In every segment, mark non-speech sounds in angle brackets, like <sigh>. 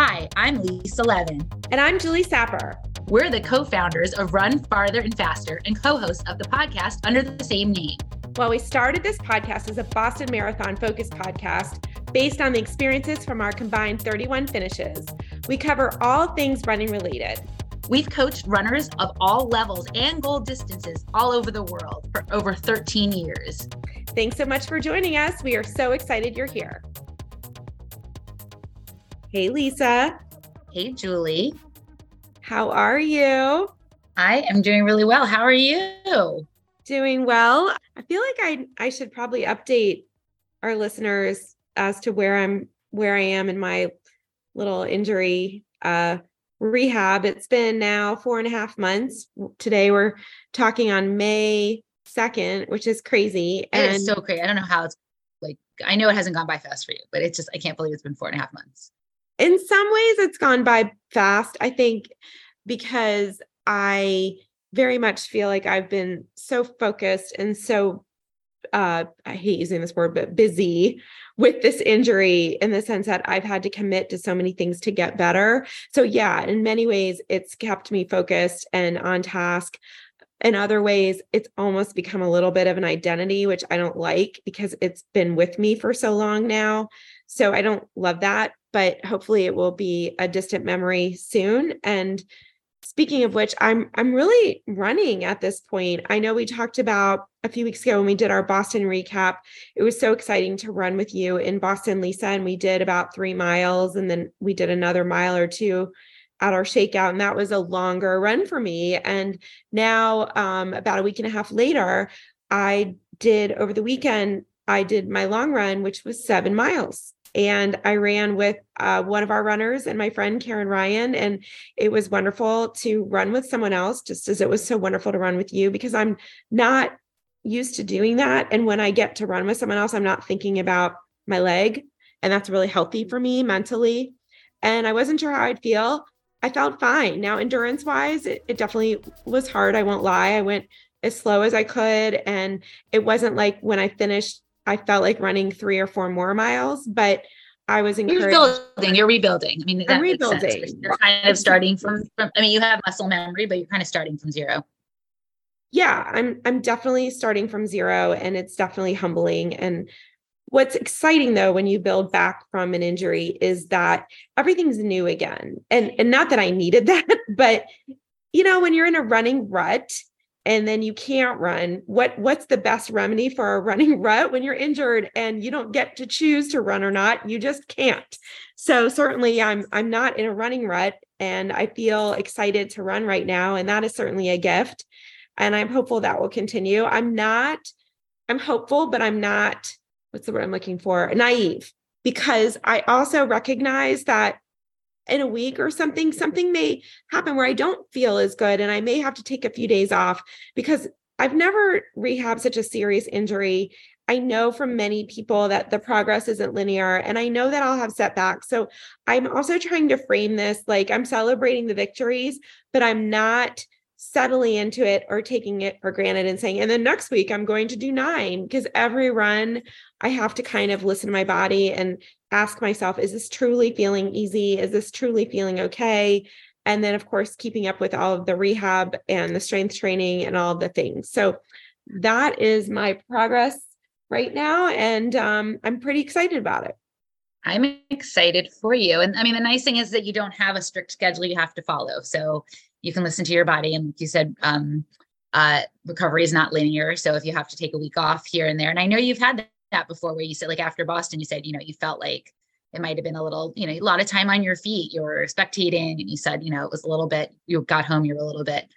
Hi, I'm Lisa Levin. And I'm Julie Sapper. We're the co founders of Run Farther and Faster and co hosts of the podcast under the same name. Well, we started this podcast as a Boston Marathon focused podcast based on the experiences from our combined 31 finishes. We cover all things running related. We've coached runners of all levels and goal distances all over the world for over 13 years. Thanks so much for joining us. We are so excited you're here. Hey, Lisa. Hey, Julie. How are you? I am doing really well. How are you? Doing well. I feel like I I should probably update our listeners as to where I'm where I am in my little injury uh rehab. It's been now four and a half months. Today we're talking on May 2nd, which is crazy. And it's so crazy. I don't know how it's like, I know it hasn't gone by fast for you, but it's just, I can't believe it's been four and a half months. In some ways, it's gone by fast. I think because I very much feel like I've been so focused and so uh, I hate using this word, but busy with this injury in the sense that I've had to commit to so many things to get better. So, yeah, in many ways, it's kept me focused and on task. In other ways, it's almost become a little bit of an identity, which I don't like because it's been with me for so long now. So, I don't love that, but hopefully, it will be a distant memory soon. And speaking of which i'm i'm really running at this point. I know we talked about a few weeks ago when we did our boston recap. It was so exciting to run with you in boston lisa and we did about three miles and then we did another mile or two at our shakeout and that was a longer run for me. And now um, about a week and a half later i did over the weekend i did my long run which was seven miles and I ran with uh, one of our runners and my friend Karen Ryan. And it was wonderful to run with someone else, just as it was so wonderful to run with you, because I'm not used to doing that. And when I get to run with someone else, I'm not thinking about my leg. And that's really healthy for me mentally. And I wasn't sure how I'd feel. I felt fine. Now, endurance wise, it, it definitely was hard. I won't lie. I went as slow as I could. And it wasn't like when I finished I felt like running three or four more miles, but I was encouraged. You're rebuilding. You're rebuilding. I mean, I'm rebuilding. You're kind of starting from, from. I mean, you have muscle memory, but you're kind of starting from zero. Yeah, I'm. I'm definitely starting from zero, and it's definitely humbling. And what's exciting though, when you build back from an injury, is that everything's new again. And and not that I needed <laughs> that, but you know, when you're in a running rut, and then you can't run. What what's the best remedy for a running <laughs> rut when you're injured and you don't get to choose to run or not? You just can't. So certainly i'm i'm not in a running rut and i feel excited to run right now and that is certainly a gift and i'm hopeful that will continue. I'm not i'm hopeful but i'm not what's the word i'm looking for? Naive because i also recognize that in a week or something, something may happen where I don't feel as good and I may have to take a few days off because I've never rehabbed such a serious injury. I know from many people that the progress isn't linear and I know that I'll have setbacks. So I'm also trying to frame this like I'm celebrating the victories, but I'm not settling into it or taking it for granted and saying, and then next week I'm going to do nine because every run I have to kind of listen to my body and ask myself, is this truly feeling easy? Is this truly feeling okay? And then, of course, keeping up with all of the rehab and the strength training and all the things. So that is my progress right now. And um, I'm pretty excited about it. I'm excited for you. And I mean, the nice thing is that you don't have a strict schedule you have to follow. So you can listen to your body. And like you said, um, uh, recovery is not linear. So if you have to take a week off here and there, and I know you've had that before where you said like after Boston, you said, you know, you felt like it might have been a little, you know, a lot of time on your feet. You were spectating and you said, you know, it was a little bit, you got home, you were a little bit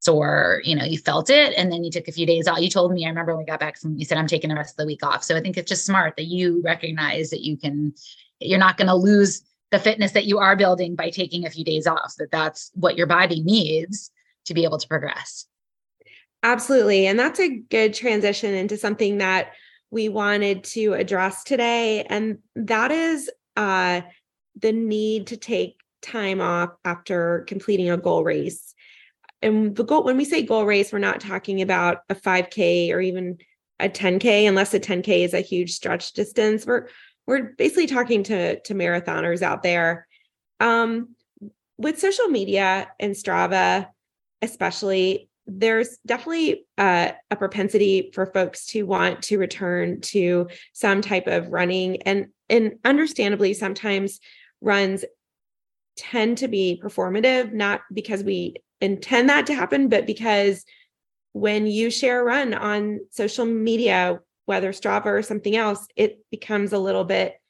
sore, you know, you felt it. And then you took a few days off. You told me, I remember when we got back from, you said, I'm taking the rest of the week off. So I think it's just smart that you recognize that you can, you're not going to lose the fitness that you are building by taking a few days off, that that's what your body needs to be able to progress. Absolutely. And that's a good transition into something that we wanted to address today. And that is uh, the need to take time off after completing a goal race. And the goal, when we say goal race, we're not talking about a 5K or even a 10K, unless a 10K is a huge stretch distance. We're we're basically talking to to marathoners out there. Um, with social media and Strava, especially, there's definitely uh, a propensity for folks to want to return to some type of running, and and understandably, sometimes runs tend to be performative, not because we intend that to happen, but because when you share a run on social media, whether Strava or something else, it becomes a little bit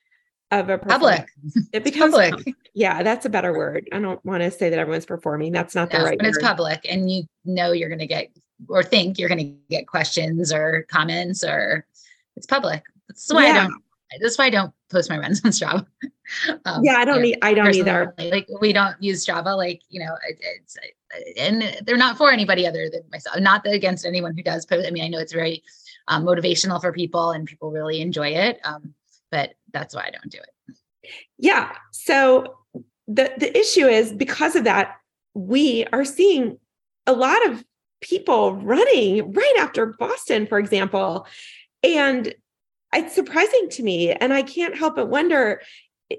of a public. It becomes public. Yeah, that's a better word. I don't want to say that everyone's performing. That's not no, the right. But it's public, and you know you're going to get or think you're going to get questions or comments, or it's public. That's why yeah. I don't. That's why I don't post my runs on Strava. <laughs> Um, yeah, I don't need. I don't either. Like we don't use Strava. Like you know, it, it's and they're not for anybody other than myself. Not against anyone who does post. I mean, I know it's very um, motivational for people, and people really enjoy it. Um, but that's why I don't do it. Yeah. So the the issue is because of that, we are seeing a lot of people running right after Boston, for example. And it's surprising to me. And I can't help but wonder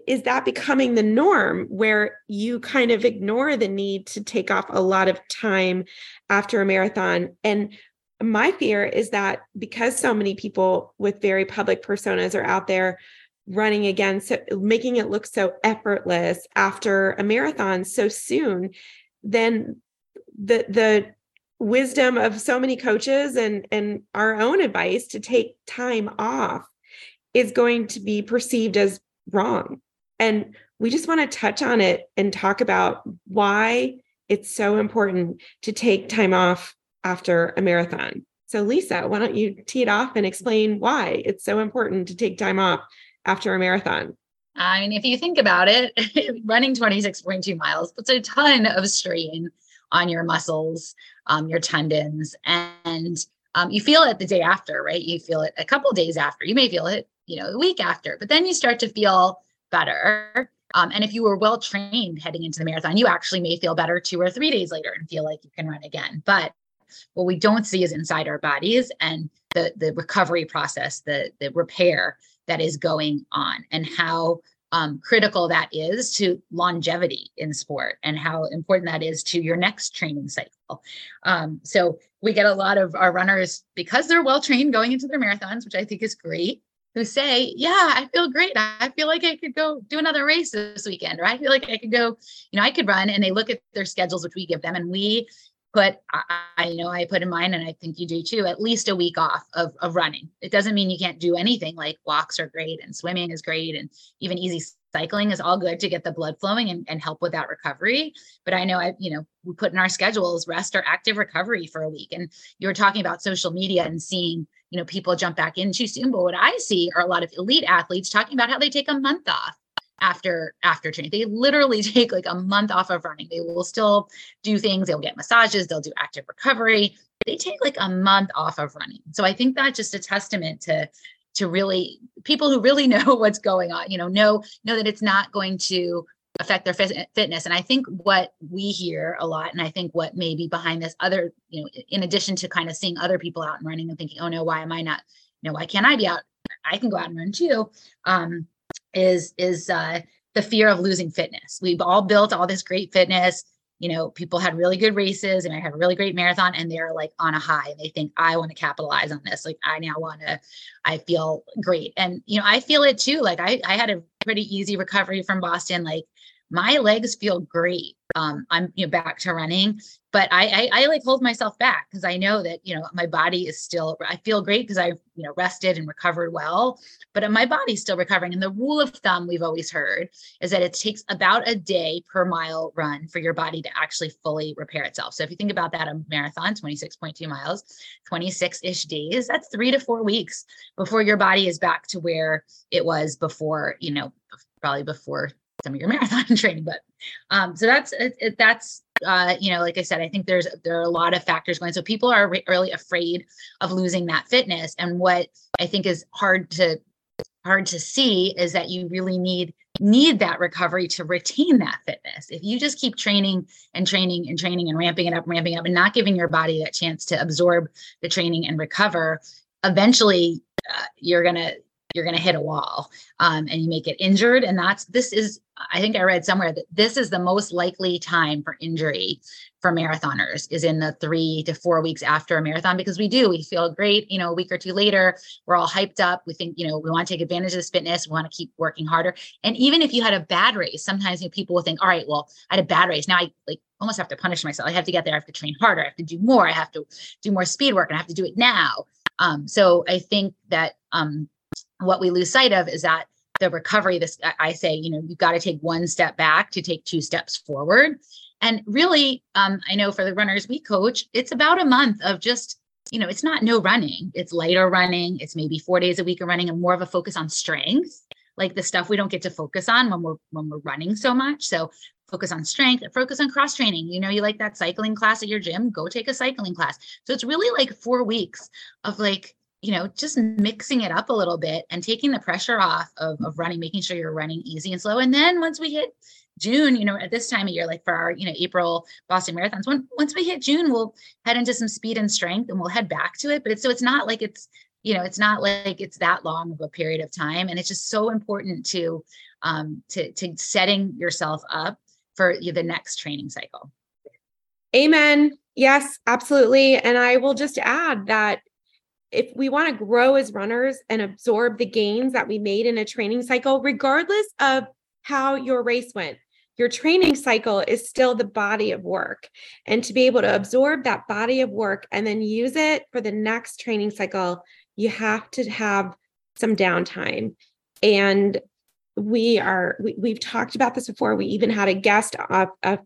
is that becoming the norm where you kind of ignore the need to take off a lot of time after a marathon? And my fear is that because so many people with very public personas are out there running again, so making it look so effortless after a marathon so soon, then the the wisdom of so many coaches and and our own advice to take time off is going to be perceived as wrong. And we just want to touch on it and talk about why it's so important to take time off after a marathon. So, Lisa, why don't you tee it off and explain why it's so important to take time off after a marathon? I mean, if you think about it, <laughs> running 26.2 miles puts a ton of strain on your muscles, um, your tendons, and um, you feel it the day after, right? You feel it a couple days after. You may feel it, you know, a week after, but then you start to feel better. Um, and if you were well trained heading into the marathon, you actually may feel better two or three days later and feel like you can run again. But what we don't see is inside our bodies and the the recovery process, the the repair that is going on, and how um, critical that is to longevity in sport and how important that is to your next training cycle. Um, so we get a lot of our runners because they're well trained going into their marathons, which I think is great who say, Yeah, I feel great. I feel like I could go do another race this weekend, or I feel like I could go, you know, I could run. And they look at their schedules, which we give them, and we put, I, I know I put in mine, and I think you do too, at least a week off of, of running. It doesn't mean you can't do anything like walks are great and swimming is great, and even easy cycling is all good to get the blood flowing and, and help with that recovery. But I know I, you know, we put in our schedules rest or active recovery for a week. And you were talking about social media and seeing you know people jump back in too soon but what i see are a lot of elite athletes talking about how they take a month off after after training. They literally <laughs> take like a month off of running. They will still do things. They'll get massages. They'll do active recovery. They take like a month off of running. So i think that's just a testament to to really people who really <laughs> know what's going on you know know know that it's not going to affect their fitness. And i think what we hear a lot and i think what may be behind this other you know in addition to kind of seeing other people out and running and thinking oh no why am i not you know why can't i be out? I can go out and run too. Um is is uh the fear of losing fitness. We've all built all this great fitness you know people had really good races and i had a really great marathon and they're like on a high and they think i want to capitalize on this. Like i now want to i feel great. And you know i feel it too. Like i i had a pretty easy recovery from boston like my legs feel great. Um, I'm you know back to running, but I I, I like hold myself back because I know that you know my body is still. I feel great because I've you know rested and recovered well, but my body's still recovering. And the rule of thumb we've always heard is that it takes about a day per mile run for your body to actually fully repair itself. So if you think about that, a marathon, 26.2 miles, 26 ish days, that's three to four weeks before your body is back to where it was before. You know, probably before some of your <laughs> marathon training but um so that's it, it, that's uh you know like i said i think there's there are a lot of factors going so people are re- really afraid of losing that fitness and what i think is hard to hard to see is that you really need need that recovery to retain that fitness. If you just keep training and training and training and ramping it up ramping up and not giving your body that chance to absorb the training and recover eventually uh, you're going to you're going to hit a wall um, and you may get injured. And that's this is, I think I read somewhere that this is the most likely time for injury for marathoners is in the three to four weeks after a marathon because we do, we feel great, you know, a week or two later, we're all hyped up. We think, you know, we want to take advantage of this fitness, we want to keep working harder. And even if you had a bad race, sometimes you know, people will think, all right, well, I had a bad race. Now I like almost have to punish myself. I have to get there. I have to train harder. I have to do more. I have to do more speed work and I have to do it now. Um, so I think that um, what we lose sight of is that the recovery, this I say, you know, you've got to take one step back to take two steps forward. And really, um, I know for the runners we coach, it's about a month of just, you know, it's not no running, it's lighter running, it's maybe four days a week of running and more of a focus on strength, like the stuff we don't get to focus on when we're when we're running so much. So focus on strength, focus on cross training. You know, you like that cycling class at your gym, go take a cycling class. So it's really like four weeks of like you know, just mixing it up a little bit and taking the pressure off of, of running, making sure you're running easy and slow. And then once we hit June, you know, at this time of year, like for our, you know, April Boston marathons, when, once we hit June, we'll head into some speed and strength and we'll head back to it. But it's, so it's not like it's, you know, it's not like it's that long of a period of time. And it's just so important to, um, to, to setting yourself up for the next training cycle. Amen. Yes, absolutely. And I will just add that if we want to grow as runners and absorb the gains that we made in a training cycle, regardless of how your race went, your training cycle is still the body of work. And to be able to absorb that body of work and then use it for the next training cycle, you have to have some downtime. And we are, we, have talked about this before. We even had a guest, uh, uh,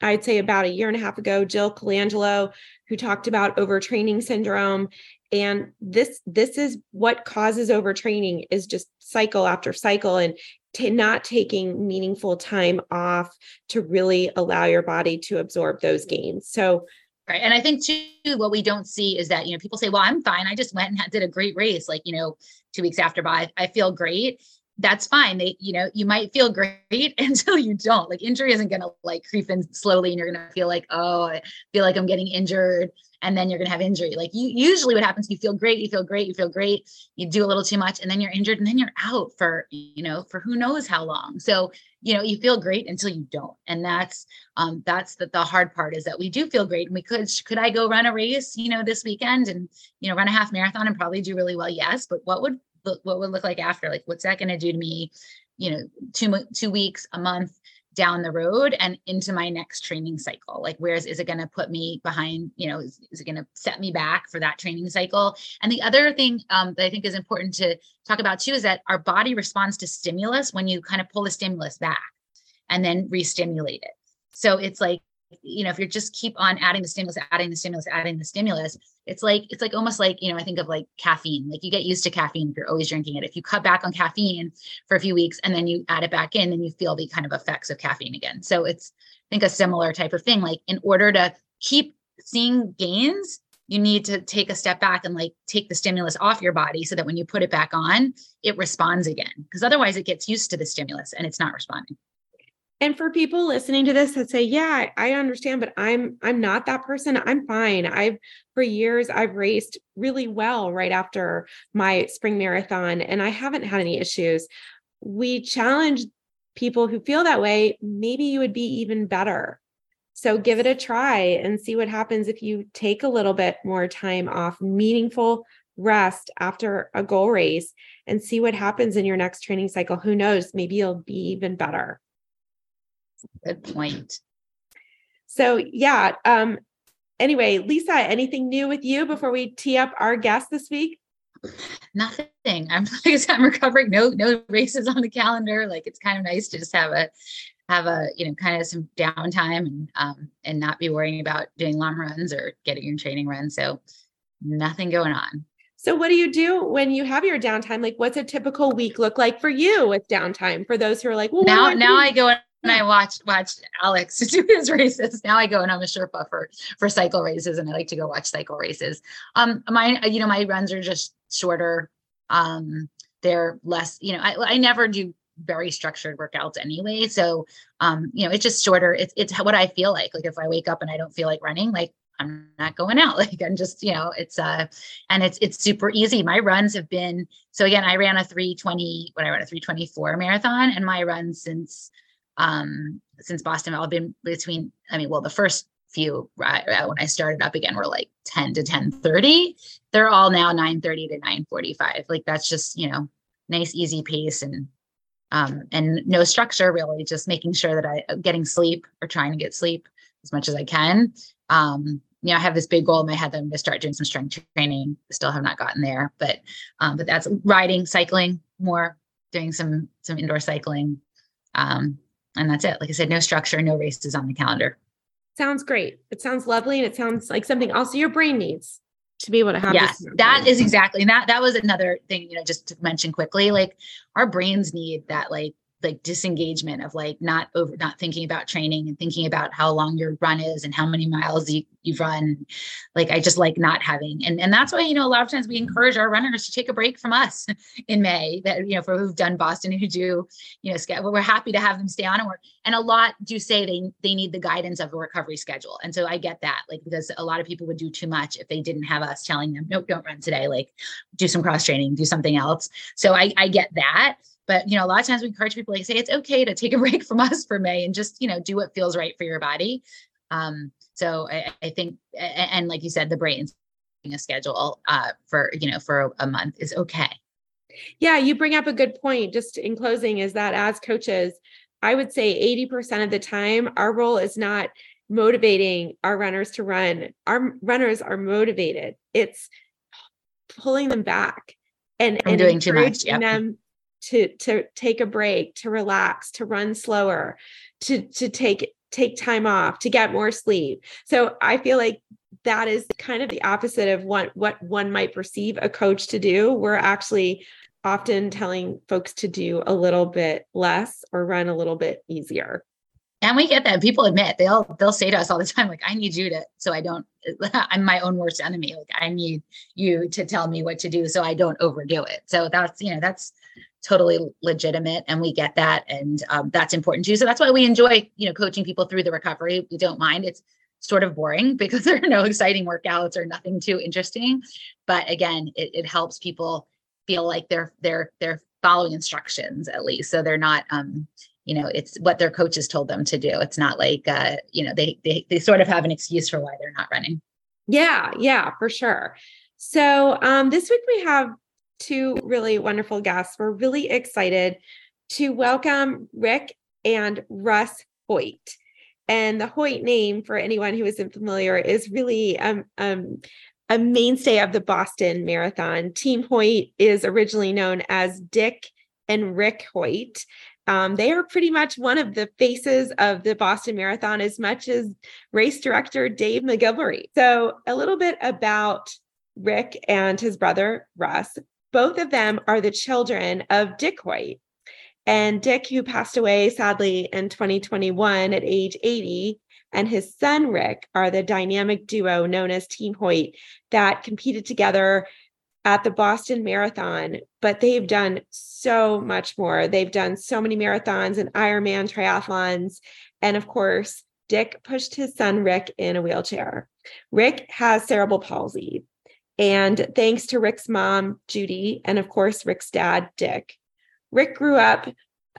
I'd say about a year and a half ago, Jill Colangelo, who talked about overtraining syndrome and this this is what causes overtraining is just cycle after cycle and to not taking meaningful time off to really allow your body to absorb those gains. So right and i think too what we don't see is that you know people say well i'm fine. I just went and did a great race like you know two weeks after I, I feel great that's fine. They, you know, you might feel great <laughs> until you don't. Like injury isn't to like creep in slowly, and you're to feel like, oh, I feel like I'm getting injured, and then you're to have injury. Like you, usually, what happens, you feel great, you feel great, you feel great, you do a little too much, and then you're injured, and then you're out for, you know, for who knows how long. So, you know, you feel great until you don't, and that's, um, that's the, the hard part is that we do feel great, and we could, could I go run a race, you know, this weekend, and you know, run a half marathon and probably do really well? Yes, but what would what would look like after like what's that going to do to me you know two two weeks a month down the road and into my next training cycle? Like where is, is it going to put me behind you know is, is it going to set me back for that training cycle? And the other thing um, that i think is important to talk about too is that our body responds to stimulus when you kind of pull the stimulus back and then re-stimulate it. So it's like you know if you just keep on adding the stimulus adding the stimulus adding the stimulus it's like it's like almost like you know i think of like caffeine. Like you get used to caffeine if you're always drinking it. If you cut back on caffeine for a few weeks and then you add it back in then you feel the kind of effects of caffeine again. So it's i think a similar type of thing. Like in order to keep seeing gains you need to take a step back and like take the stimulus off your body so that when you put it back on it responds again. Because otherwise it gets used to the stimulus and it's not responding and for people listening to this that say yeah i understand but i'm i'm not that person i'm fine. I've for years i've raced really well right after my spring marathon and i haven't had any issues. We challenge people who feel that way maybe you would be even better. So give it a try and see what happens if you take a little bit more time off meaningful rest after a goal race and see what happens in your next training cycle. Who knows? Maybe you'll be even better Good point. So yeah. Um, anyway, Lisa, anything new with you before we tee up our guest this week? Nothing. I'm <laughs> like I'm recovering. No, no races on the calendar. Like it's kind of nice to just have a have a you know kind of some downtime and um and not be worrying about doing long runs or getting your training run. So nothing going on. So what do you do when you have your downtime? Like what's a typical week look like for you with downtime for those who are like, well, now now I go and I watched watched Alex <laughs> do his races. Now I go and I'm a Sherpa for for cycle races, and I like to go watch cycle races. Um, my you know my runs are just shorter. Um, they're less. You know, I I never do very structured workouts anyway. So um, you know, it's just shorter. It's it's what I feel like. Like if I wake up and I don't feel like running, like I'm not going out. <laughs> Like I'm just, you know, it's uh and it's it's super easy. My runs have been so again, I ran a 320 when I ran a 324 marathon and my runs since um since Boston I've been between I mean, well, the first few right, when I started up again were like 10 to 10 30. They're all now 9 30 to 9 45. Like that's just, you know, nice, easy pace and um and no structure really, just making sure that I uh, getting sleep or trying to get sleep as much as I can. Um, you know, I have this big goal in my head that I'm going to start doing some strength training. Still have not gotten there, but um, but that's riding, cycling more, doing some some indoor cycling, um, and that's it. Like I said, no structure, no races on the calendar. Sounds great. It sounds lovely, and it sounds like something also your brain needs to be able to have. Yes, that is exactly and that. That was another thing, you know, just to mention quickly. Like our brains need that, like like disengagement of like not over not thinking about training and thinking about how long your run is and how many miles you, you've run. Like i just like not having and and that's why you know a lot of times we encourage our runners to take a break from us <laughs> in may that you know for who've done boston who do you know schedule we're happy to have them stay on and work. And a lot do say they they need the guidance of a recovery schedule. And so i get that like because a lot of people would do too much if they didn't have us telling them nope don't run today. Like do some cross training do something else. So i i get that but you know, a lot of times we encourage people like say it's okay to take a <laughs> break from us for May and just you know do what feels right for your body. Um, so I, I think, and like you said, the brain a schedule uh, for you know for a, a month is okay. Yeah, you bring up a good point. Just in closing, is that as coaches, I would say 80% of the time, our role is not motivating our runners to run. Our runners are motivated. It's pulling them back and, and doing too much. Yep. them to to take a break to relax to run slower to to take take time off to get more sleep. So i feel like that is kind of the opposite of what what one might perceive a coach to do. We're actually often telling folks to do a little bit less or run a little bit easier. And we get that. People admit they'll they'll say to us all the time like i need you to so i don't <laughs> i'm my own worst enemy. Like i need you to tell me what to do so i don't overdo it. So that's you know that's totally legitimate and we get that and um, that's important too. So that's why we enjoy you know coaching people through the recovery. We don't mind. It's sort of boring <laughs> because there are no exciting workouts or nothing too interesting. But again it, it helps people feel like they're they're they're following instructions at least. So they're not um you know it's what their coaches told them to do. It's not like uh you know they they, they sort of have an excuse for why they're not running. Yeah yeah for sure. So um this week we have two really wonderful guests. We're really excited to welcome Rick and Russ Hoyt. And the Hoyt name, for anyone who isn't familiar, is really um, um, a mainstay of the Boston Marathon. Team Hoyt is originally known as Dick and Rick Hoyt. Um, they are pretty much one of the faces of the Boston Marathon as much as race director Dave McGillivray. So, a little bit about Rick and his brother Russ. Both of them are the children of Dick Hoyt. And Dick, who passed away sadly in 2021 at age 80, and his son Rick are the dynamic duo known as Team Hoyt that competed together at the Boston Marathon, but they've done so much more. They've done so many marathons and Ironman triathlons. And of course, Dick pushed his son Rick in a wheelchair. Rick has cerebral palsy. And thanks to Rick's mom, Judy, and of course, Rick's dad, Dick, Rick grew up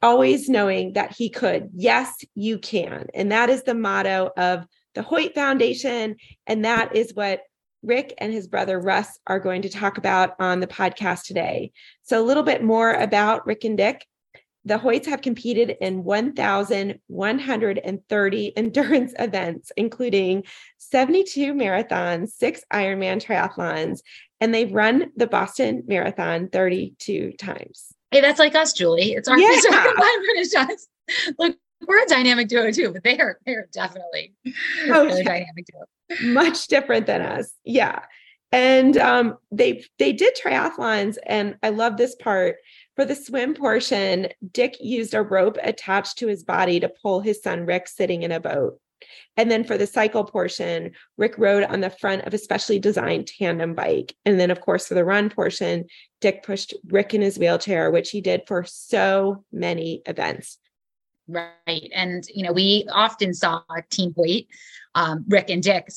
always knowing that he could. Yes, you can. And that is the motto of the Hoyt Foundation. And that is what Rick and his brother Russ are going to talk about on the podcast today. So, a little bit more about Rick and Dick the Hoyts have competed in 1,130 <laughs> endurance events, including 72 marathons, six Ironman triathlons, and they've run the Boston Marathon 32 times. Hey, that's like us, Julie. It's our yeah. <laughs> shots. Look, we're a dynamic duo too, but they are they are definitely oh, yeah. dynamic duo. Much different than us. Yeah. And um, they they did triathlons, and I love this part for the swim portion, Dick used a rope attached to his body to pull his son Rick sitting in a boat. And then for the cycle portion, Rick rode on the front of a specially designed tandem bike. And then, of course, for the run portion, Dick pushed Rick in his wheelchair, which he did for so many events. Right. And, you know, we often saw Team Hoyt, um, Rick and Dick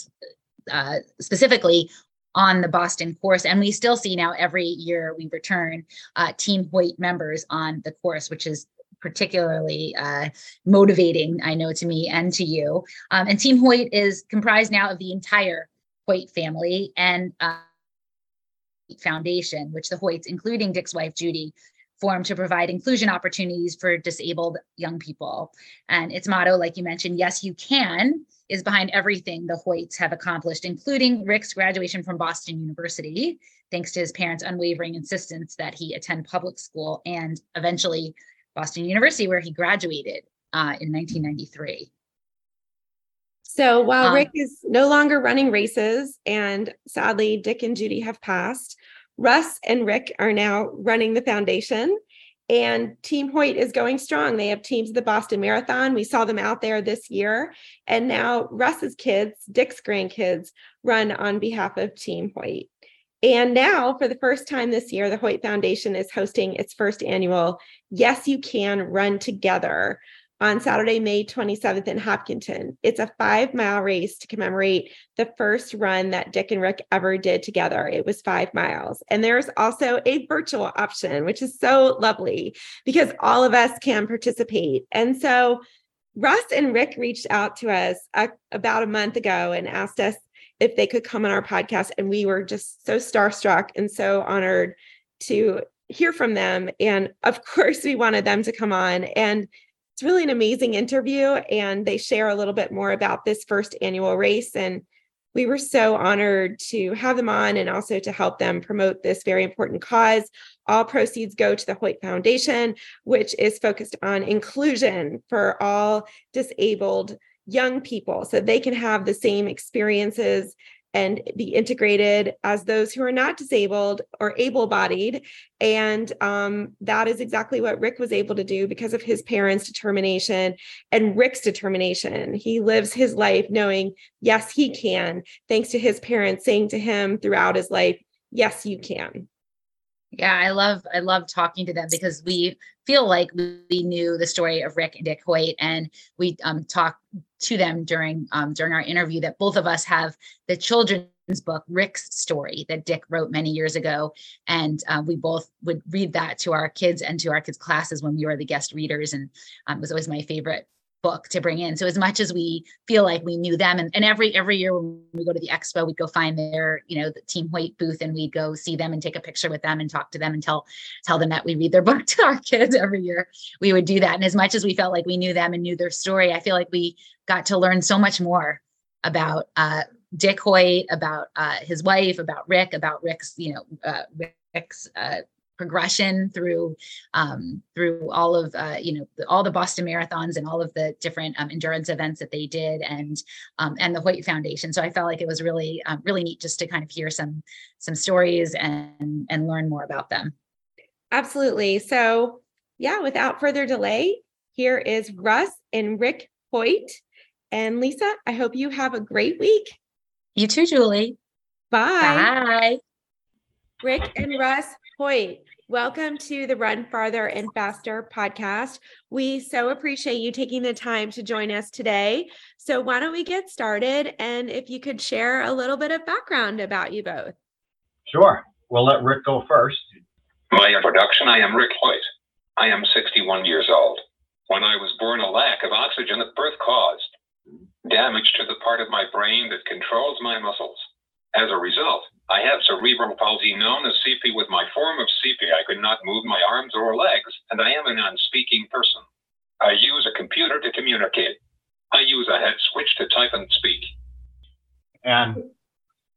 uh, specifically on the Boston course. And we still see now every year we return uh, Team Hoyt members on the course, which is particularly uh, motivating, I know, to me and to you. Um, and Team Hoyt is comprised now of the entire Hoyt family and uh, Foundation, which the Hoyts, including Dick's wife, Judy, formed to provide inclusion opportunities for disabled young people. And its motto, like you mentioned, yes, you can, is behind everything the Hoyts have accomplished, including Rick's graduation from Boston University, thanks to his parents' unwavering insistence that he attend public school and eventually Boston University, where he graduated uh, in 1993. So while um, Rick is no longer running races, and sadly, Dick and Judy have passed, Russ and Rick are now running the foundation. And Team Hoyt is going strong. They have teams at the Boston Marathon. We saw them out there this year. And now Russ's kids, Dick's grandkids, run on behalf of Team Hoyt. And now, for the first time this year, the Hoyt Foundation is hosting its first annual Yes You Can Run Together on Saturday, May 27th in Hopkinton. It's a five mile race to commemorate the first run that Dick and Rick ever did together. It was five miles. And there's also a virtual option, which is so lovely because all of us can participate. And so Russ and Rick reached out to us about a month ago and asked us if they could come on our podcast. And we were just so starstruck and so honored to hear from them. And of <laughs> course, we wanted them to come on. And it's really an amazing interview. And they share a little bit more about this first annual race. And we were so honored to have them on and also to help them promote this very important cause. All proceeds go to the Hoyt Foundation, which is focused on inclusion for all disabled young people so they can have the same experiences and be integrated as those who are not disabled or able bodied. And um, that is exactly what Rick was able to do because of his parents' determination and Rick's determination. He lives his life knowing, yes, he can, thanks to his parents saying to him throughout his life, yes, you can. Yeah, I love I love talking to them because we feel like we knew the story of Rick and Dick Hoyt, and we um, talked to them during um, during our interview that both of us have the children's book Rick's Story that Dick wrote many years ago, and uh, we both would read that to our kids and to our kids' classes when we were the guest readers, and um, it was always my favorite book to bring in. So as much as we feel like we knew them, and, and every every year when we go to the expo, we'd go find their you know the Team Hoyt booth, and we'd go see them and take a picture with them and talk to them and tell tell them that we read their <laughs> book to our kids every year. We would do that, and as much as we felt like we knew them and knew their story, I feel like we got to learn so much more about uh, Dick Hoyt, about uh, his wife, about Rick, about Rick's you know uh, Rick's uh, progression through um, through all of uh, you know all the Boston marathons and all of the different um, endurance events that they did and um, and the Hoyt Foundation. So I felt like it was really um, really neat just to kind of hear some some stories and and learn more about them. Absolutely. So yeah, without further delay, here is Russ and Rick Hoyt. And Lisa, I hope you have a great week. You too, Julie. Bye. Bye. Rick and Russ Hoyt, welcome to the Run Farther and Faster podcast. We so appreciate you taking the time to join us today. So, why don't we get started? And if you could share a little bit of background about you both. Sure. We'll let Rick go first. My introduction I am Rick Hoyt. I am 61 years old. When I was born, a lack of oxygen at birth caused damage to the part of my brain that controls my muscles. As a result, I have cerebral palsy known as CP. With my form of CP, I could not move my arms or legs, and I am a non speaking person. I use a computer to communicate. I use a head switch to type and speak. And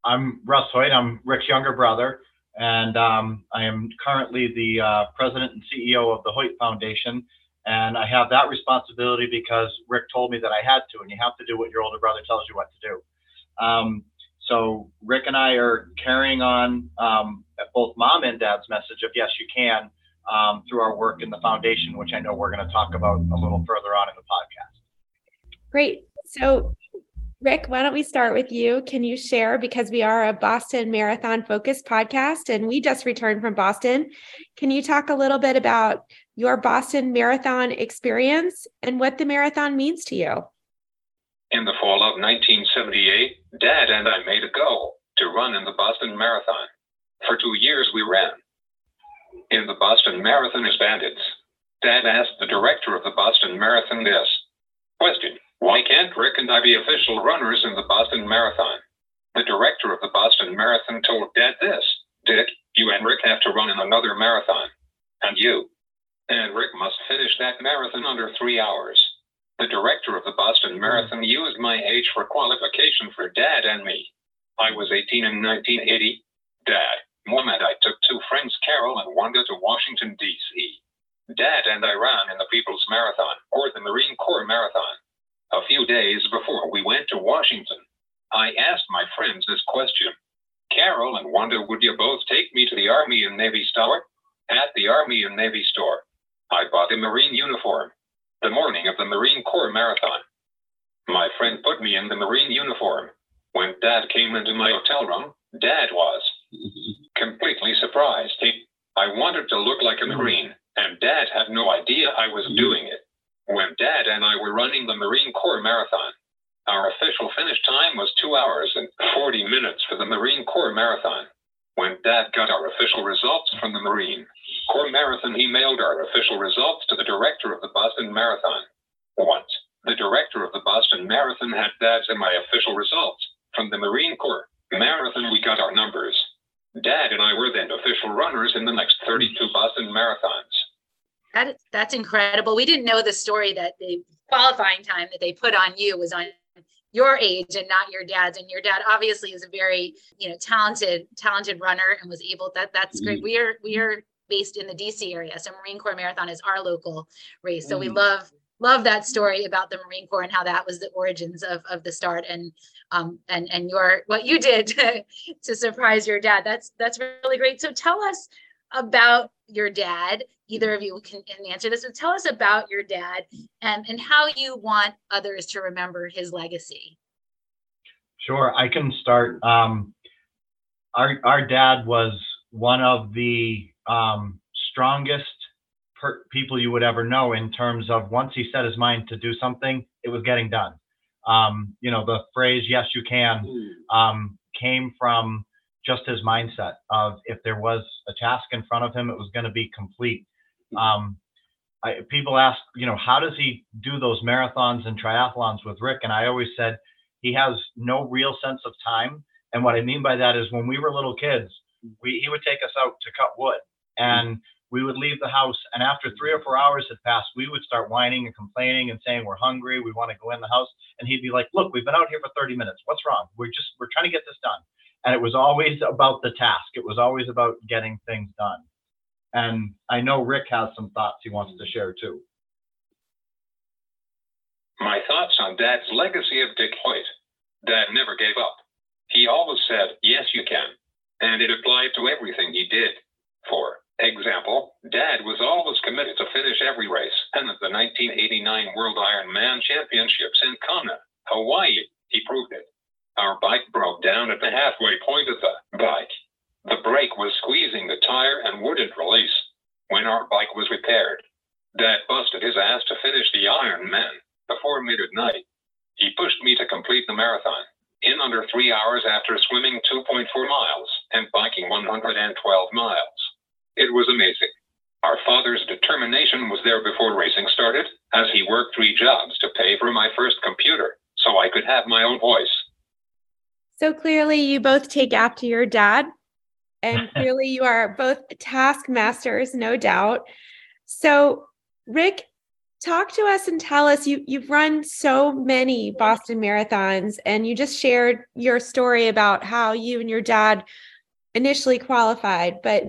I'm Russ Hoyt. I'm Rick's younger brother, and um, I am currently the uh, president and CEO of the Hoyt Foundation. And I have that responsibility because Rick told me that I had to, and you have to do what your older brother tells you what to do. Um, so Rick and I are carrying on um, both mom and dad's message of yes, you can um, through our work in the foundation, which I know we're going to talk about a little further on in the podcast. Great. So, Rick, why don't we start with you? Can you share because we are a Boston Marathon focused podcast and we just returned from Boston. Can you talk a little bit about your Boston Marathon experience and what the marathon means to you? In the fall of 1978, Dad and I made a goal to run in the Boston Marathon. For two years, we ran. In the Boston Marathon as bandits, Dad asked the director of the Boston Marathon this question Why can't Rick and I be official runners in the Boston Marathon? The director of the Boston Marathon told Dad this Dick, you and Rick have to run in another marathon. And you. And Rick must finish that marathon under three hours. The director of the Boston mm-hmm. Marathon used my age for qualification for Dad and me. I was 18 in 1980. Dad, Mom and I took two friends, Carol and Wanda, to Washington, D.C. Dad and I ran in the People's Marathon, or the Marine Corps Marathon. A few days before we went to Washington, I asked my friends this question Carol and Wanda, would you both take me to the Army and Navy store? At the Army and Navy store, I bought a Marine uniform the morning of the Marine Corps Marathon. My friend put me in the Marine uniform. When Dad came into my hotel room, Dad was completely surprised. He, I wanted to look like a Marine, and Dad had no idea I was mm-hmm. doing it. When Dad and I were running the Marine Corps Marathon, our official finish time was two hours and 40 minutes for the Marine Corps Marathon. When Dad got our official results from the Marine Corps Marathon, he mailed our official results to the director of the Boston Marathon. Once, the director of the Boston Marathon had Dad's and my official results. From the Marine Corps Marathon, we got our numbers. Dad and I were then official runners in the next 32 Boston Marathons. That that's incredible. We didn't know the story that the qualifying time that they put on you was on your age and not your dad's. And your dad obviously is a very you know talented talented runner and was able that that's great. We are we are based in the dc area. So marine corps marathon is our local race. So we love love that story about the marine corps and how that was the origins of of the start. And um and and your what you did <laughs> to, to surprise your dad. That's that's really great. So tell us about your dad either of you can, answer this but tell us about your dad and and how you want others to remember his legacy Sure, I can start. Um, our our dad was one of the um, strongest per- people you would ever know in terms of once he set his mind to do something, it was getting done. Um, you know, the phrase "Yes, you can" um, came from just his mindset of if there was a task in front of him, it was going to be complete. Um, I, people ask, you know, how does he do those marathons and triathlons with Rick? And I always said he has no real sense of time. And what I mean by that is when we were little kids, we, he would take us out to cut wood and we would leave the house. And after three or four hours had passed, we would start whining and complaining and saying, we're hungry. We want to go in the house. And he'd be like, look, we've been out here for 30 minutes. What's wrong? We're just, we're trying to get this done. And it was always about the task. It was always about getting things done. And I know Rick has some thoughts he wants to share too. My thoughts on Dad's legacy of Dick Hoyt. Dad never gave up. He always said, Yes, you can. And it applied to everything he did. For example, Dad was always committed to finish every race. And at the 1989 World Ironman Championships in Kona, Hawaii, he proved it. Our bike broke down at the halfway point of the bike. The brake was squeezing the tire and wouldn't release. When our bike was repaired, Dad busted his ass to finish the Ironman before midnight. He pushed me to complete the marathon in under three hours after swimming 2.4 miles and biking 112 miles. It was amazing. Our father's determination was there before racing started, as he worked three jobs to pay for my first computer so I could have my own voice. So clearly, you both take after your dad, and <laughs> clearly, you are both taskmasters, no doubt. So, Rick, talk to us and tell us you you've run so many Boston marathons, and you just shared your story about how you and your dad initially qualified. But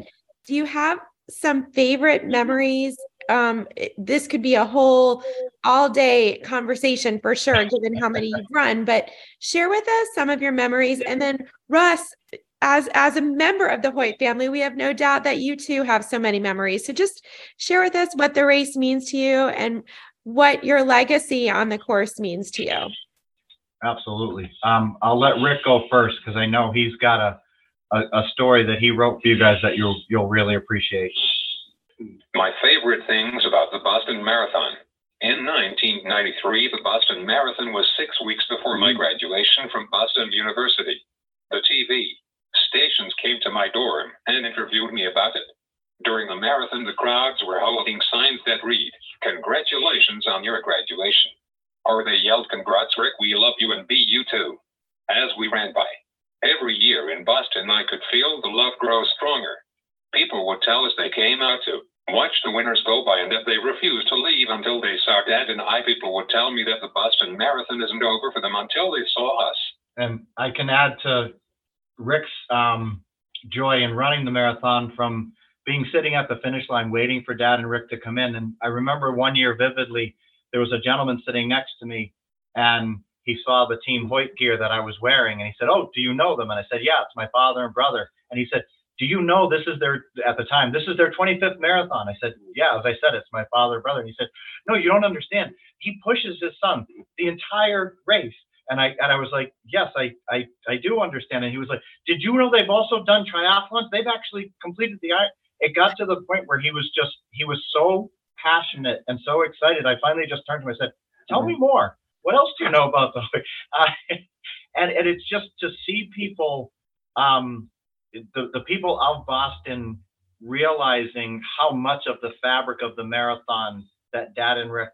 do you have some favorite memories? Um, this could be a whole all day conversation for sure, given how many you've run, but share with us some of your memories. And then Russ, as as a member of the Hoyt family, we have no doubt that you too have so many memories. So just share with us what the race means to you and what your legacy on the course means to you. Absolutely. Um, I'll let Rick go first because I know he's got a, a, a story that he wrote for you guys that you'll you'll really appreciate. My favorite things about the Boston Marathon. In 1993, the Boston Marathon was six weeks before my graduation from Boston University. The TV stations came to my dorm and interviewed me about it. During the marathon, the crowds were holding signs that read, Congratulations on your graduation. Or they yelled, Congrats, Rick, we love you and BU too. As we ran by. Every year in Boston, I could feel the love grow stronger. People would tell us they came out to watch the winners go by and that they refused to leave until they saw Dad and I. People would tell me that the Boston Marathon isn't over for them until they saw us. And I can add to Rick's um, joy in running the marathon from being sitting at the finish line waiting for Dad and Rick to come in. And I remember one year vividly, there was a gentleman sitting next to me and he saw the Team Hoyt gear that I was wearing and he said, Oh, do you know them? And I said, Yeah, it's my father and brother. And he said, Do you know this is their, at the time, this is their 25th marathon? I said, Yeah, as I said, it's my father and brother. And he said, No, you don't understand. He pushes his son the entire race. And I and I was like, yes, I I I do understand. And he was like, did you know they've also done triathlons? They've actually completed the. It got to the point where he was just he was so passionate and so excited. I finally just turned to him and said, tell me more. What else do you know about the? <laughs> Uh, and and it's just to see people, um, the the people of Boston realizing how much of the fabric of the marathon that Dad and Rick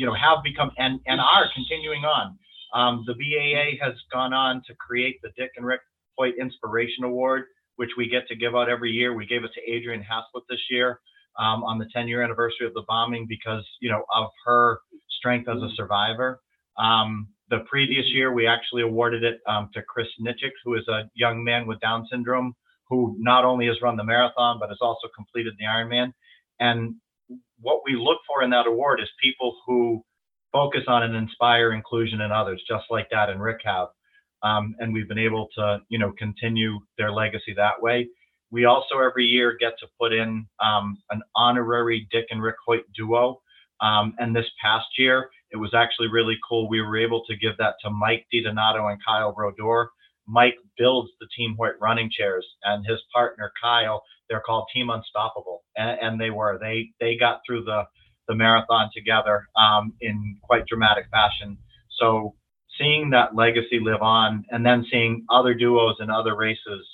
you know, have become and, and are continuing on. Um, the BAA has gone on to create the Dick and Rick Hoyt Inspiration Award, which we get to give out every year. We gave it to Adrianne Haslet this year um, on the 10 year anniversary of the bombing because, you know, of her strength as a survivor. Um, the previous year, we actually awarded it um, to Chris Nikic, who is a young man with Down syndrome who not only has run the marathon, but has also completed the Ironman. And what we look for in that award is people who focus on and inspire inclusion in others, just like Dad and Rick have. Um, and we've been able to, you know, continue their legacy that way. We also every year get to put in um, an honorary Dick and Rick Hoyt duo. Um, and this past year, it was actually really cool. We were able to give that to Mike DiDonato and Kyle Brodeur. Mike builds the Team Hoyt running chairs, and his partner Kyle they're called Team Unstoppable, and, and they were. They they got through the the marathon together um, in quite dramatic fashion. So seeing that legacy live on, and then seeing other duos and other races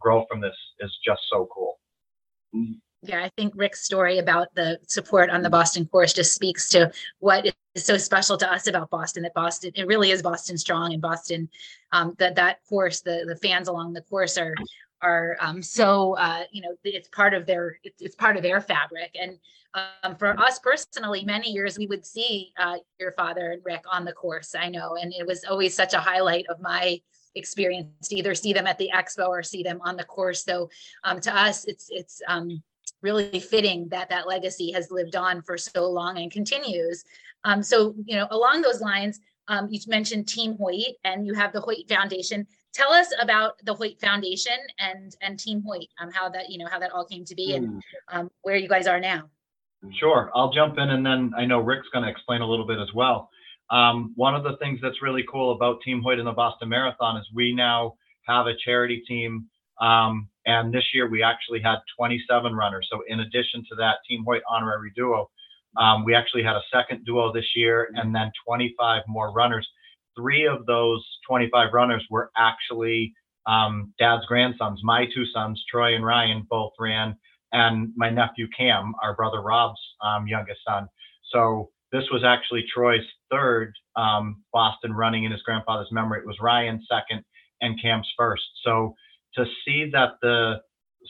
grow from this is just so cool. Yeah, I think Rick's story about the support on the Boston course just speaks to what is so special to us about Boston. That Boston, it really is Boston strong, and Boston, um, that that course, the the fans along the course are are um, so uh, you know it's part of their it's, it's part of their fabric and um, for us personally many years we would see uh, your father and rick on the course i know and it was always such a highlight of my experience to either see them at the expo or see them on the course so um, to us it's it's um, really fitting that that legacy has lived on for so long and continues um, so you know along those lines um, you mentioned team hoyt and you have the hoyt foundation tell us about the Hoyt Foundation and and Team Hoyt, um, how that you know how that all came to be and hmm. um, where you guys are now. Sure, I'll jump in and then I know Rick's going to explain a little bit as well. Um, one of the things that's really cool about Team Hoyt and the Boston Marathon is we now have a charity team. Um, and this year we actually had 27 runners. So in addition to that Team Hoyt honorary duo, um, we actually had a second duo this year and then 25 more runners three of those 25 runners were actually um, dad's grandsons. My two sons, Troy and Ryan, both ran, and my nephew Cam, our brother Rob's um, youngest son. So this was actually Troy's third um, Boston running in his grandfather's memory. It was Ryan's second and Cam's first. So to see that the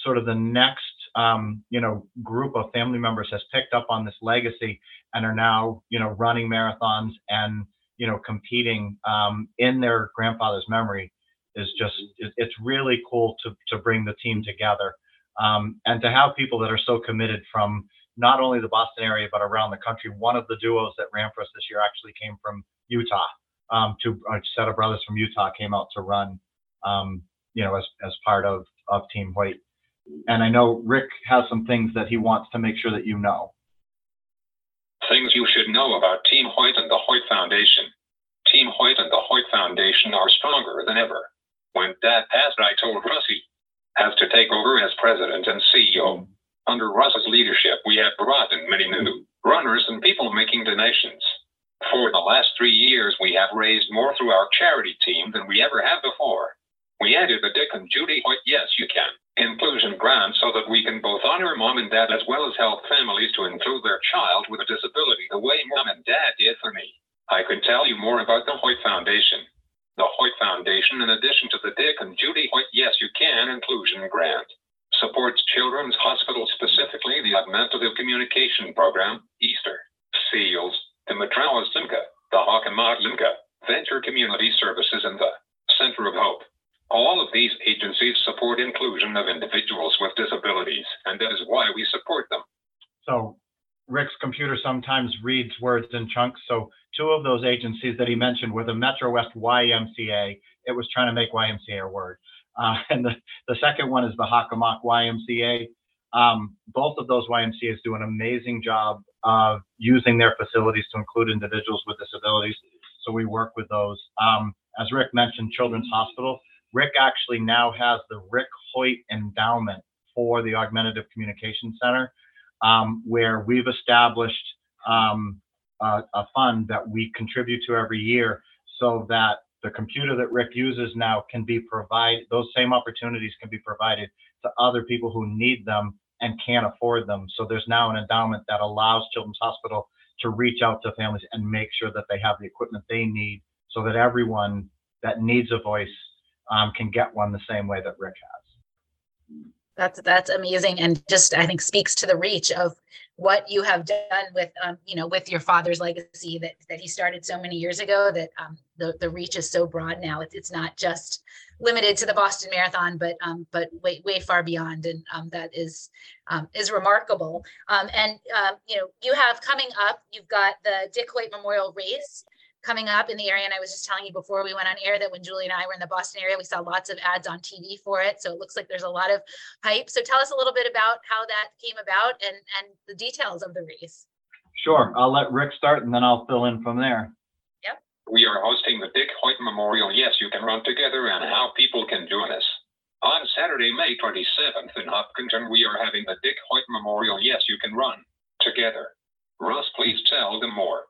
sort of the next um, you know group of family members has picked up on this legacy and are now you know running marathons and you know, competing um, in their grandfather's memory is just it's really cool to to bring the team together um, and to have people that are so committed from not only the Boston area but around the country. One of the duos that ran for us this year actually came from Utah. Um, two a set of brothers from Utah came out to run, um, you know, as as part of of Team Hoyt. And I know Rick has some things that he wants to make sure that you know. Things you should know about Team Hoyt and the Hoyt Foundation. Team Hoyt and the Hoyt Foundation are stronger than ever. When Dad passed, I told Russie has to take over as president and CEO. Under Russ's leadership, we have brought in many new runners, and people making donations. For the last three years, we have raised more through our charity team than we ever have before. We added the Dick and Judy Hoyt Yes You Can inclusion grant so that we can both honor mom and dad as well as help families to include their child with a disability the way mom and dad did for me. I could tell you more about the Hoyt Foundation. The Hoyt Foundation, in addition to the Dick and Judy Hoyt Yes You Can inclusion grant, supports Children's Hospital, specifically the Augmentative Communication Program, Easter, SEALS, the Matrawas Limca, the Hawkemad Limca, Venture Community Services, and the Center of Hope. All of these agencies support inclusion of individuals with disabilities, and that is why we support them. So Rick's computer sometimes reads words in chunks. So two of those agencies that he mentioned were the Metro West YMCA. It was trying to make YMCA a word. Uh, <laughs> and the, the second one is the Hockomock YMCA. Um, both of those YMCAs do an amazing job of using their facilities to include individuals with disabilities. So we work with those. Um, as Rick mentioned, Children's Hospital, Rick actually now has the Rick Hoyt Endowment for the Augmentative Communication Center, um, where we've established um, a, a fund that we contribute to every year so that the computer that Rick uses now can be provided, those same opportunities can be provided to other people who need them and can't afford them. So there's now an endowment that allows Children's Hospital to reach out to families and make sure that they have the equipment they need so that everyone that needs a voice um, can get one the same way that Rick has. That's that's amazing, and just I think speaks to the reach of what you have done with um, you know with your father's legacy that that he started so many years ago. That um, the the reach is so broad now. It's it's not just limited to the Boston Marathon, but um, but way way far beyond, and um, that is um, is remarkable. Um, and um, you know you have coming up, you've got the Dick Hoyt Memorial Race coming up in the area. And I was just telling you before we went on air that when Julie and I were in the Boston area, we saw lots of ads on TV for it. So it looks like there's a lot of hype. So tell us a little bit about how that came about and, and the details of the race. Sure, I'll let Rick start and then I'll fill in from there. Yep. We are hosting the Dick Hoyt Memorial Yes You Can Run Together and how people can join us. On Saturday, May 27th in Hopkinton, we are having the Dick Hoyt Memorial Yes You Can Run together. Russ, please tell them more.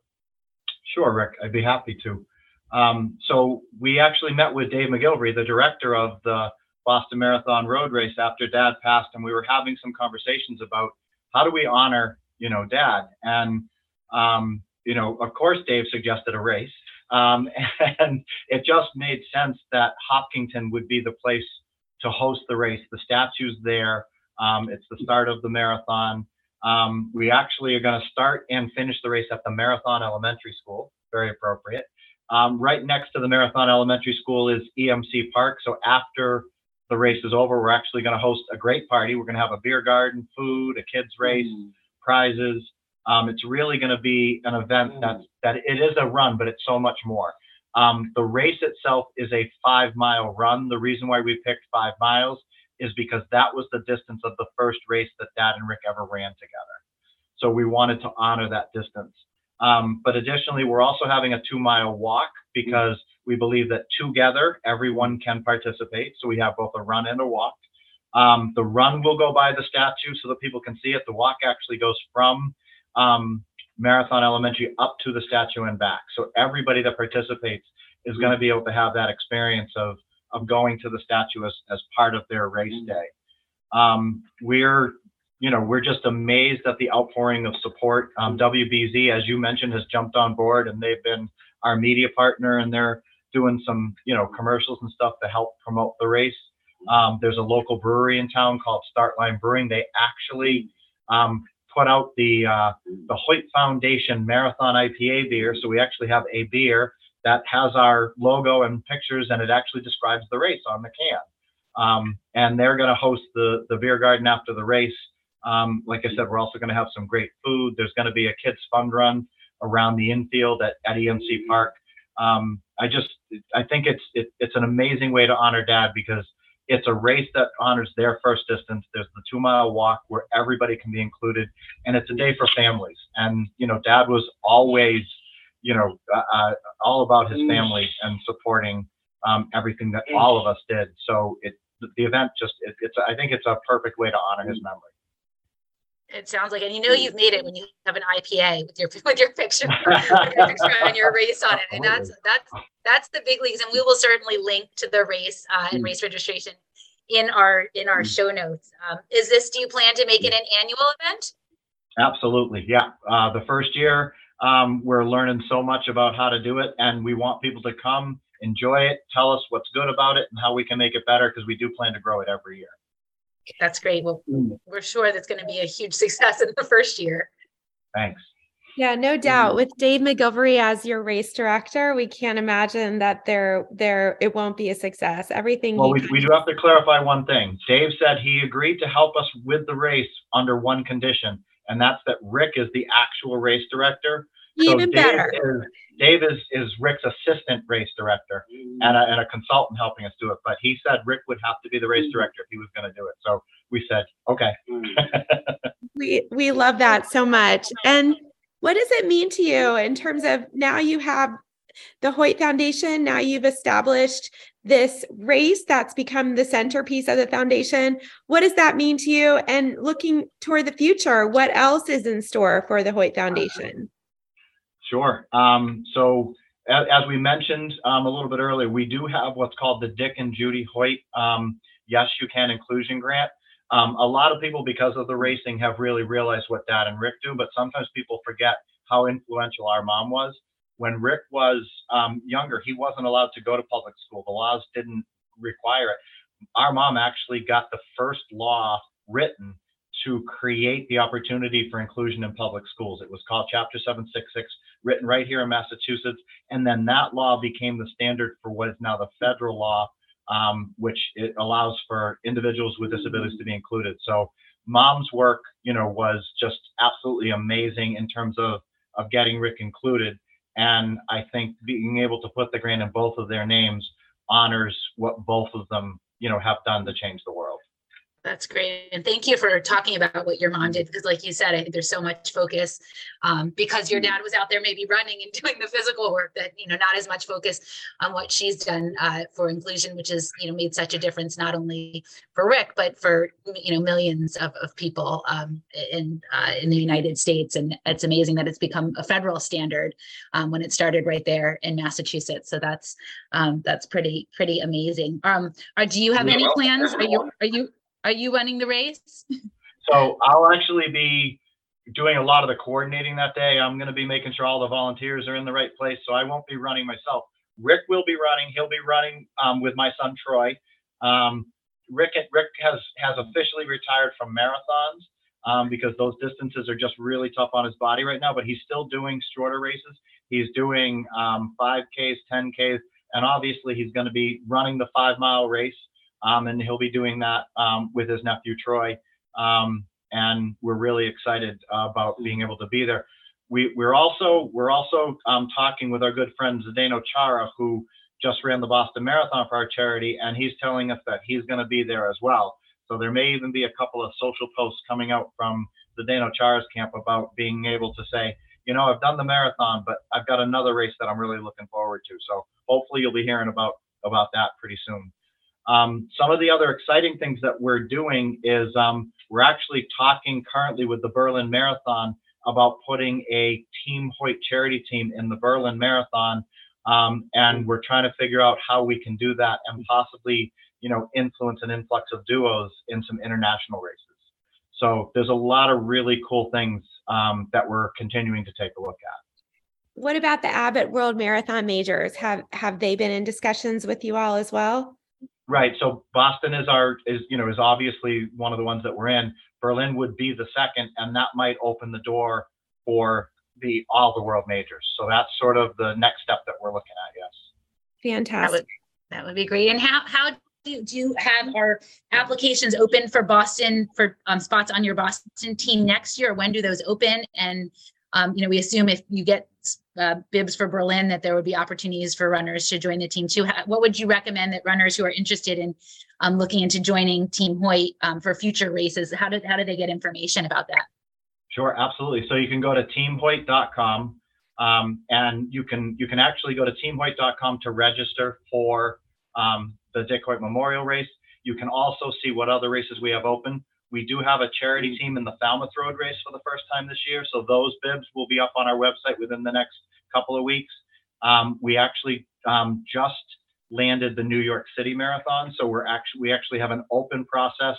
Sure, Rick, I'd be happy to. Um, so we actually met with Dave McGillivray, the director of the Boston Marathon Road Race after Dad passed, and we were having some conversations about how do we honor, you know, Dad. And um, you know, of course, Dave suggested a race, um, <laughs> and it just made sense that Hopkinton would be the place to host the race. The statue's there. Um, it's the start of the marathon. Um, we actually are going to start and finish the race at the Marathon Elementary School. Very appropriate. Um, right next to the Marathon Elementary School is EMC Park. So after the race is over, we're actually going to host a great party. We're going to have a beer garden, food, a kids race, prizes. Um, it's really going to be an event that's that it is a run, but it's so much more. Um, the race itself is a five mile run. The reason why we picked five miles is because that was the distance of the first race that Dad and Rick ever ran together. So we wanted to honor that distance. Um, but additionally, we're also having a two mile walk because we believe that together everyone can participate. So we have both a run and a walk. Um, the run will go by the statue so that people can see it. The walk actually goes from um, Marathon Elementary up to the statue and back. So everybody that participates is going to be able to have that experience of of going to the statue as, as part of their race day. Um, we're, you know, we're just amazed at the outpouring of support. Um, WBZ, as you mentioned, has jumped on board and they've been our media partner and they're doing some, you know, commercials and stuff to help promote the race. Um, there's a local brewery in town called Startline Brewing. They actually um, put out the uh, the Hoyt Foundation Marathon IPA beer. So we actually have a beer that has our logo and pictures, and it actually describes the race on the can. Um, and they're going to host the the beer garden after the race. Um, like I said, we're also going to have some great food. There's going to be a kids fun run around the infield at, at EMC Park. Um, I just I think it's it, it's an amazing way to honor Dad because it's a race that honors their first distance. There's the two mile walk where everybody can be included, and it's a day for families. And you know, Dad was always you know, uh, all about his family and supporting um, everything that all of us did. So it, the event just, it, it's, I think it's a perfect way to honor his memory. It sounds like, and you know you've made it when you have an IPA with your <laughs> with your picture, <laughs> with your picture and your race on it, and that's that's that's the big leagues. And we will certainly link to the race uh, and race registration in our in our show notes. Um, is this? Do you plan to make it an annual event? Absolutely, yeah. Uh, the first year, um, we're learning so much about how to do it, and we want people to come, enjoy it, tell us what's good about it, and how we can make it better because we do plan to grow it every year. That's great. Well, we're sure that's going to be a huge <laughs> success in the first year. Thanks. Yeah, no doubt. With Dave McGillivray as your race director, we can't imagine that there there it won't be a success. Everything Well, we, we do have to clarify one thing. Dave said he agreed to help us with the race under one condition, and that's that Rick is the actual race director. So even Dave better. is- Dave is, is Rick's assistant race director mm. and a, and a consultant helping us do it. But he said Rick would have to be the race mm. director if he was going to do it. So we said, okay. Mm. <laughs> We we love that so much. And what does it mean to you in terms of now you have the Hoyt Foundation, now you've established this race that's become the centerpiece of the foundation. What does that mean to you? And looking toward the future, what else is in store for the Hoyt Foundation? Sure. Um, so as, as we mentioned um, a little bit earlier, we do have what's called the Dick and Judy Hoyt um, Yes You Can Inclusion Grant. Um, a lot of people, because of the racing, have really realized what Dad and Rick do, but sometimes people forget how influential our mom was. When Rick was um, younger, he wasn't allowed to go to public school. The laws didn't require it. Our mom actually got the first law written to create the opportunity for inclusion in public schools. It was called Chapter 766 written right here in Massachusetts. And then that law became the standard for what is now the federal law, um, which it allows for individuals with disabilities to be included. So mom's work, you know, was just absolutely amazing in terms of, of getting Rick included. And I think being able to put the grant in both of their names honors what both of them, you know, have done to change the world. That's great. And thank you for talking about what your mom did, because like you said, I think there's so much focus um, because your dad was out there maybe running and <laughs> doing the physical work that, you know, not as much focus on what she's done uh, for inclusion, which has, you know, made such a difference, not only for Rick, but for, you know, millions of, of people um, in, uh, in the United States. And it's amazing that it's become a federal standard um, when it started right there in Massachusetts. So that's, um, that's pretty, pretty amazing. Um, are, do you have any plans? Are you, are you, are you running the race? So I'll actually be doing a lot of the coordinating that day. I'm going to be making sure all the volunteers are in the right place. So I won't be running myself. Rick will be running. He'll be running um, with my son Troy. Um, Rick Rick has has officially retired from marathons um, because those distances are just really tough on his body right now. But he's still doing shorter races. He's doing um, 5Ks, 10Ks, and obviously he's going to be running the five mile race. Um, and he'll be doing that um, with his nephew Troy um, and we're really excited uh, about being able to be there. We, we're also we're also um, talking with our good friend Zdeno Chara, who just ran the Boston Marathon for our charity, and he's telling us that he's going to be there as well. So there may even be a couple of social posts coming out from Zdeno Chara's camp about being able to say, you know, I've done the marathon, but I've got another race that I'm really looking forward to. So hopefully you'll be hearing about about that pretty soon. Um, some of the other exciting things that we're doing is um, we're actually talking currently with the Berlin Marathon about putting a Team Hoyt charity team in the Berlin Marathon. Um, and we're trying to figure out how we can do that and possibly, you know, influence an influx of duos in some international races. So there's a lot of really cool things um, that we're continuing to take a look at. What about the Abbott World Marathon Majors? Have have they been in discussions with you all as well? Right. So Boston is our is you know is obviously one of the ones that we're in. Berlin would be the second, and that might open the door for the all the world majors. So that's sort of the next step that we're looking at. Yes. That Fantastic. would, that would be great. And how, how do, do you have our applications open for Boston, for um, spots on your Boston team next year? When do those open? And, um, you know, we assume if you get uh, bibs for Berlin, that there would be opportunities for runners to join the team too. What would you recommend that runners who are interested in um, looking into joining Team Hoyt um, for future races, how did, how do they get information about that? Sure, absolutely. So you can go to teamhoyt.com um, and you can you can actually go to teamhoyt.com to register for um, the Dick Hoyt Memorial Race. You can also see what other races we have open. We do have a charity team in the Falmouth Road Race for the first time this year. So those bibs will be up on our website within the next couple of weeks. Um, we actually um, just landed the New York City Marathon. So we're actually we actually have an open process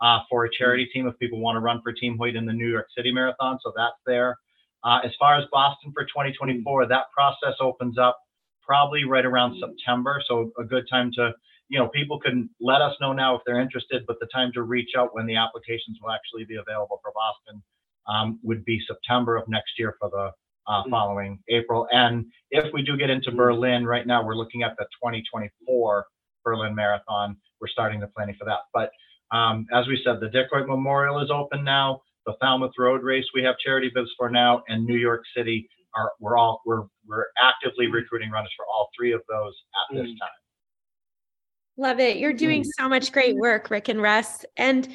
uh, for a charity team if people want to run for Team Hoyt in the New York City Marathon. So that's there. Uh, as far as Boston for 2024, that process opens up probably right around September. So a good time to, you know, people can let us know now if they're interested, but the time to reach out when the applications will actually be available for Boston um, would be September of next year for the uh, following April. And if we do get into Berlin, right now we're looking at the 2024 Berlin Marathon. We're starting the planning for that. But um, as we said, the Dick Hoyt Memorial is open now. The Falmouth Road Race we have charity bibs for now, and New York City are we're all we're we're actively recruiting runners for all three of those at this time. Love it. You're doing so much great work, Rick and Russ. And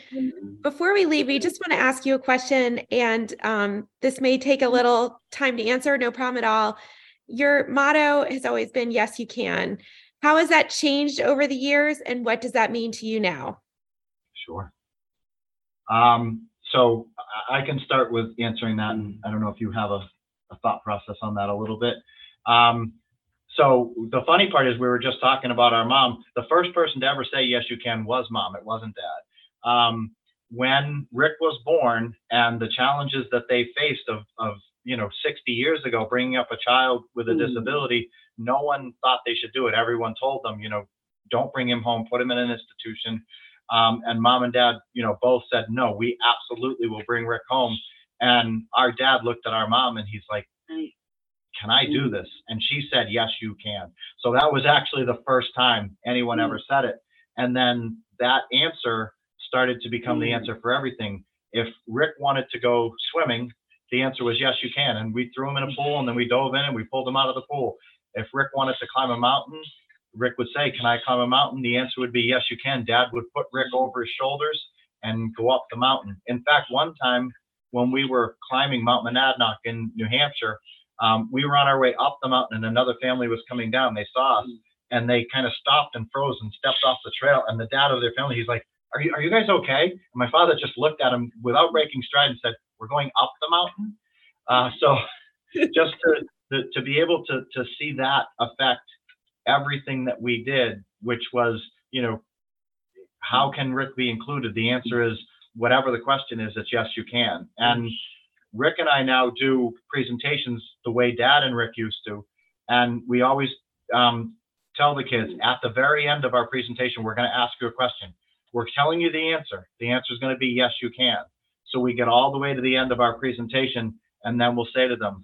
before we leave, we just want to ask you a question. And um, this may take a little time to answer, no problem at all. Your motto has always been, Yes, you can. How has that changed over the years? And what does that mean to you now? Sure. Um, so I can start with answering that, and I don't know if you have a, a thought process on that a little bit. Um, so the funny part is we were just talking about our mom. The first person to ever say yes, you can was mom. It wasn't dad. Um, when Rick was born and the challenges that they faced of, of you know 60 years ago bringing up a child with a disability no one thought they should do it everyone told them you know don't bring him home put him in an institution um, and mom and dad you know both said no we absolutely will bring rick home and our dad looked at our mom and he's like can i do mm. this and she said yes you can so that was actually the first time anyone mm. ever said it and then that answer started to become the mm. answer for everything if rick wanted to go swimming the answer was yes, you can. And we threw him in a pool and then we dove in and we pulled him out of the pool. If Rick wanted to climb a mountain, Rick would say, Can I climb a mountain? The answer would be yes, you can. Dad would put Rick over his shoulders and go up the mountain. In fact, one time when we were climbing Mount Monadnock in New Hampshire, um, we were on our way up the mountain and another family was coming down. They saw us and they kind of stopped and froze and stepped off the trail. And the dad of their family, he's like, are you, are you guys okay? And my father just looked at him without breaking stride and said, we're going up the mountain. Uh, so <laughs> just to, to, to be able to, to see that affect everything that we did, which was, you know, how can Rick be included? The answer is whatever the question is, it's yes, you can. And Rick and I now do presentations the way Dad and Rick used to. And we always um, tell the kids at the very end of our presentation, we're going to ask you a question. We're telling you the answer. The answer is going to be yes, you can. So we get all the way to the end of our presentation, and then we'll say to them,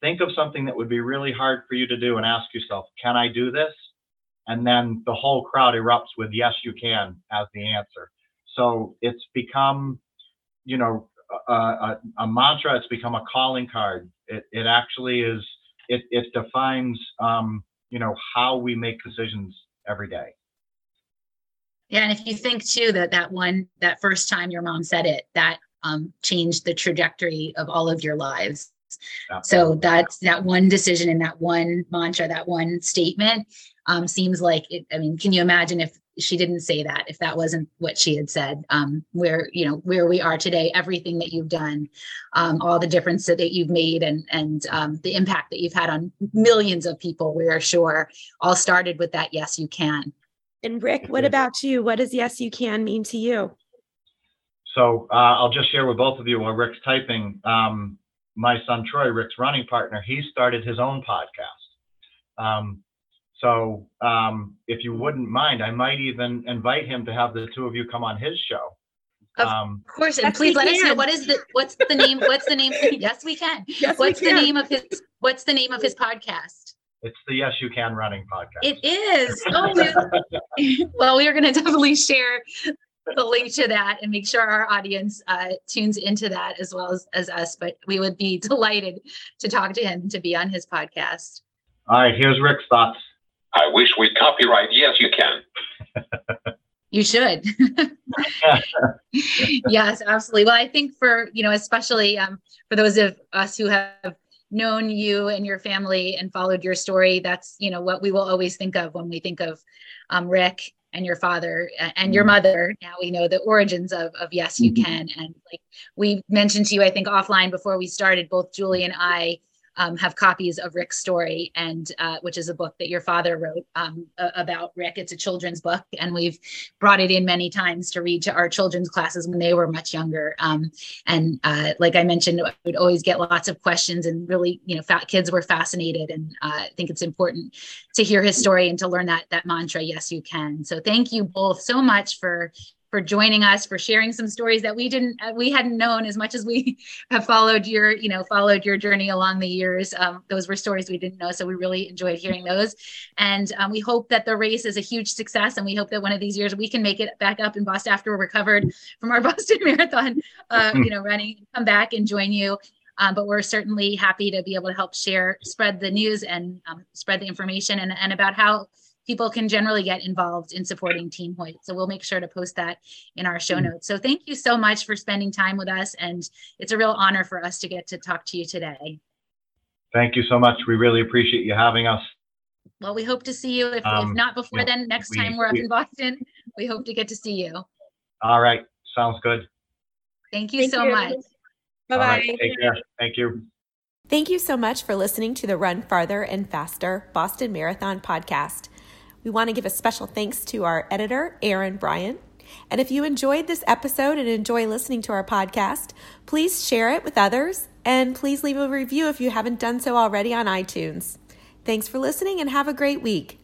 think of something that would be really hard for you to do and ask yourself, can I do this? And then the whole crowd erupts with yes, you can as the answer. So it's become, you know, a, a, a mantra. It's become a calling card. It, it actually is, it, it defines, um, you know, how we make decisions every day. Yeah, and if you think too that that one that first time your mom said it, that um, changed the trajectory of all of your lives. So that's that one decision and that one mantra, that one statement um, seems like it. I mean, can you imagine if she didn't say that, if that wasn't what she had said, um, where you know where we are today, everything that you've done, um, all the difference that, that you've made, and and um, the impact that you've had on millions of people, we are sure all started with that. Yes, you can. And Rick, what about you? What does yes, you can mean to you? So uh, I'll just share with both of you while Rick's typing. Um, my son Troy, Rick's running partner, he started his own podcast. So um, if you wouldn't mind, I might even invite him to have the two of you come on his show. Of Um, course, and Yes, please we let us know can. what is the what's the name? What's the name? <laughs> Yes, we can. <laughs> Yes, we What's the can. name of his What's the name of his podcast? it's the Yes You Can Running podcast. It is. Oh, we- <laughs> well, we are going to definitely share the link to that and make sure our audience uh, tunes into that as well as, as us. But we would be delighted to talk to him to be on his podcast. All right, here's Rick's thoughts. I wish we'd copyright Yes You Can. You should. <laughs> yes, absolutely. Well, I think for, you know, especially um, for those of us who have known you and your family and followed your story, that's, you know, what we will always think of when we think of um, Rick and your father and your mother. Now we know the origins of, of Yes, You Can. And like we mentioned to you, I think offline before we started, both Julie and I um, have copies of Rick's story, and uh, which is a book that your father wrote um, about Rick. It's a children's book, and we've brought it in many times to read to our children's classes when they were much younger. Um, and uh, like I mentioned, I would always get lots of questions, and really, you know, fat kids were fascinated, and uh, I think it's important to hear his story and to learn that that mantra. Yes, you can. So thank you both so much for for joining us, for sharing some stories that we didn't, uh, we hadn't known as much as we <laughs> have followed your, you know, followed your journey along the years. Um, those were stories we didn't know, so we really enjoyed hearing those. And um, we hope that the race is a huge success, and we hope that one of these years we can make it back up in Boston after we're recovered from our <laughs> Boston Marathon, uh, you know, running, come back and join you. Um, but we're certainly happy to be able to help share, spread the news and um, spread the information and, and about how people can generally get involved in supporting Team Hoyt. So we'll make sure to post that in our show mm-hmm. notes. So thank you so much for spending time with us. And it's a real honor for us to get to talk to you today. Thank you so much. We really appreciate you having us. Well, we hope to see you. If, um, if not before yeah, then, next we, time we're up we, in Boston, we hope to get to see you. All right. Sounds good. Thank you Thank so you. much. Bye bye. Right, take care. Thank you. Thank you so much for listening to the Run Farther and Faster Boston Marathon podcast. We want to give a special thanks to our editor, Aaron Bryant. And if you enjoyed this episode and enjoy listening to our podcast, please share it with others and please leave a review if you haven't done so already on iTunes. Thanks for listening and have a great week.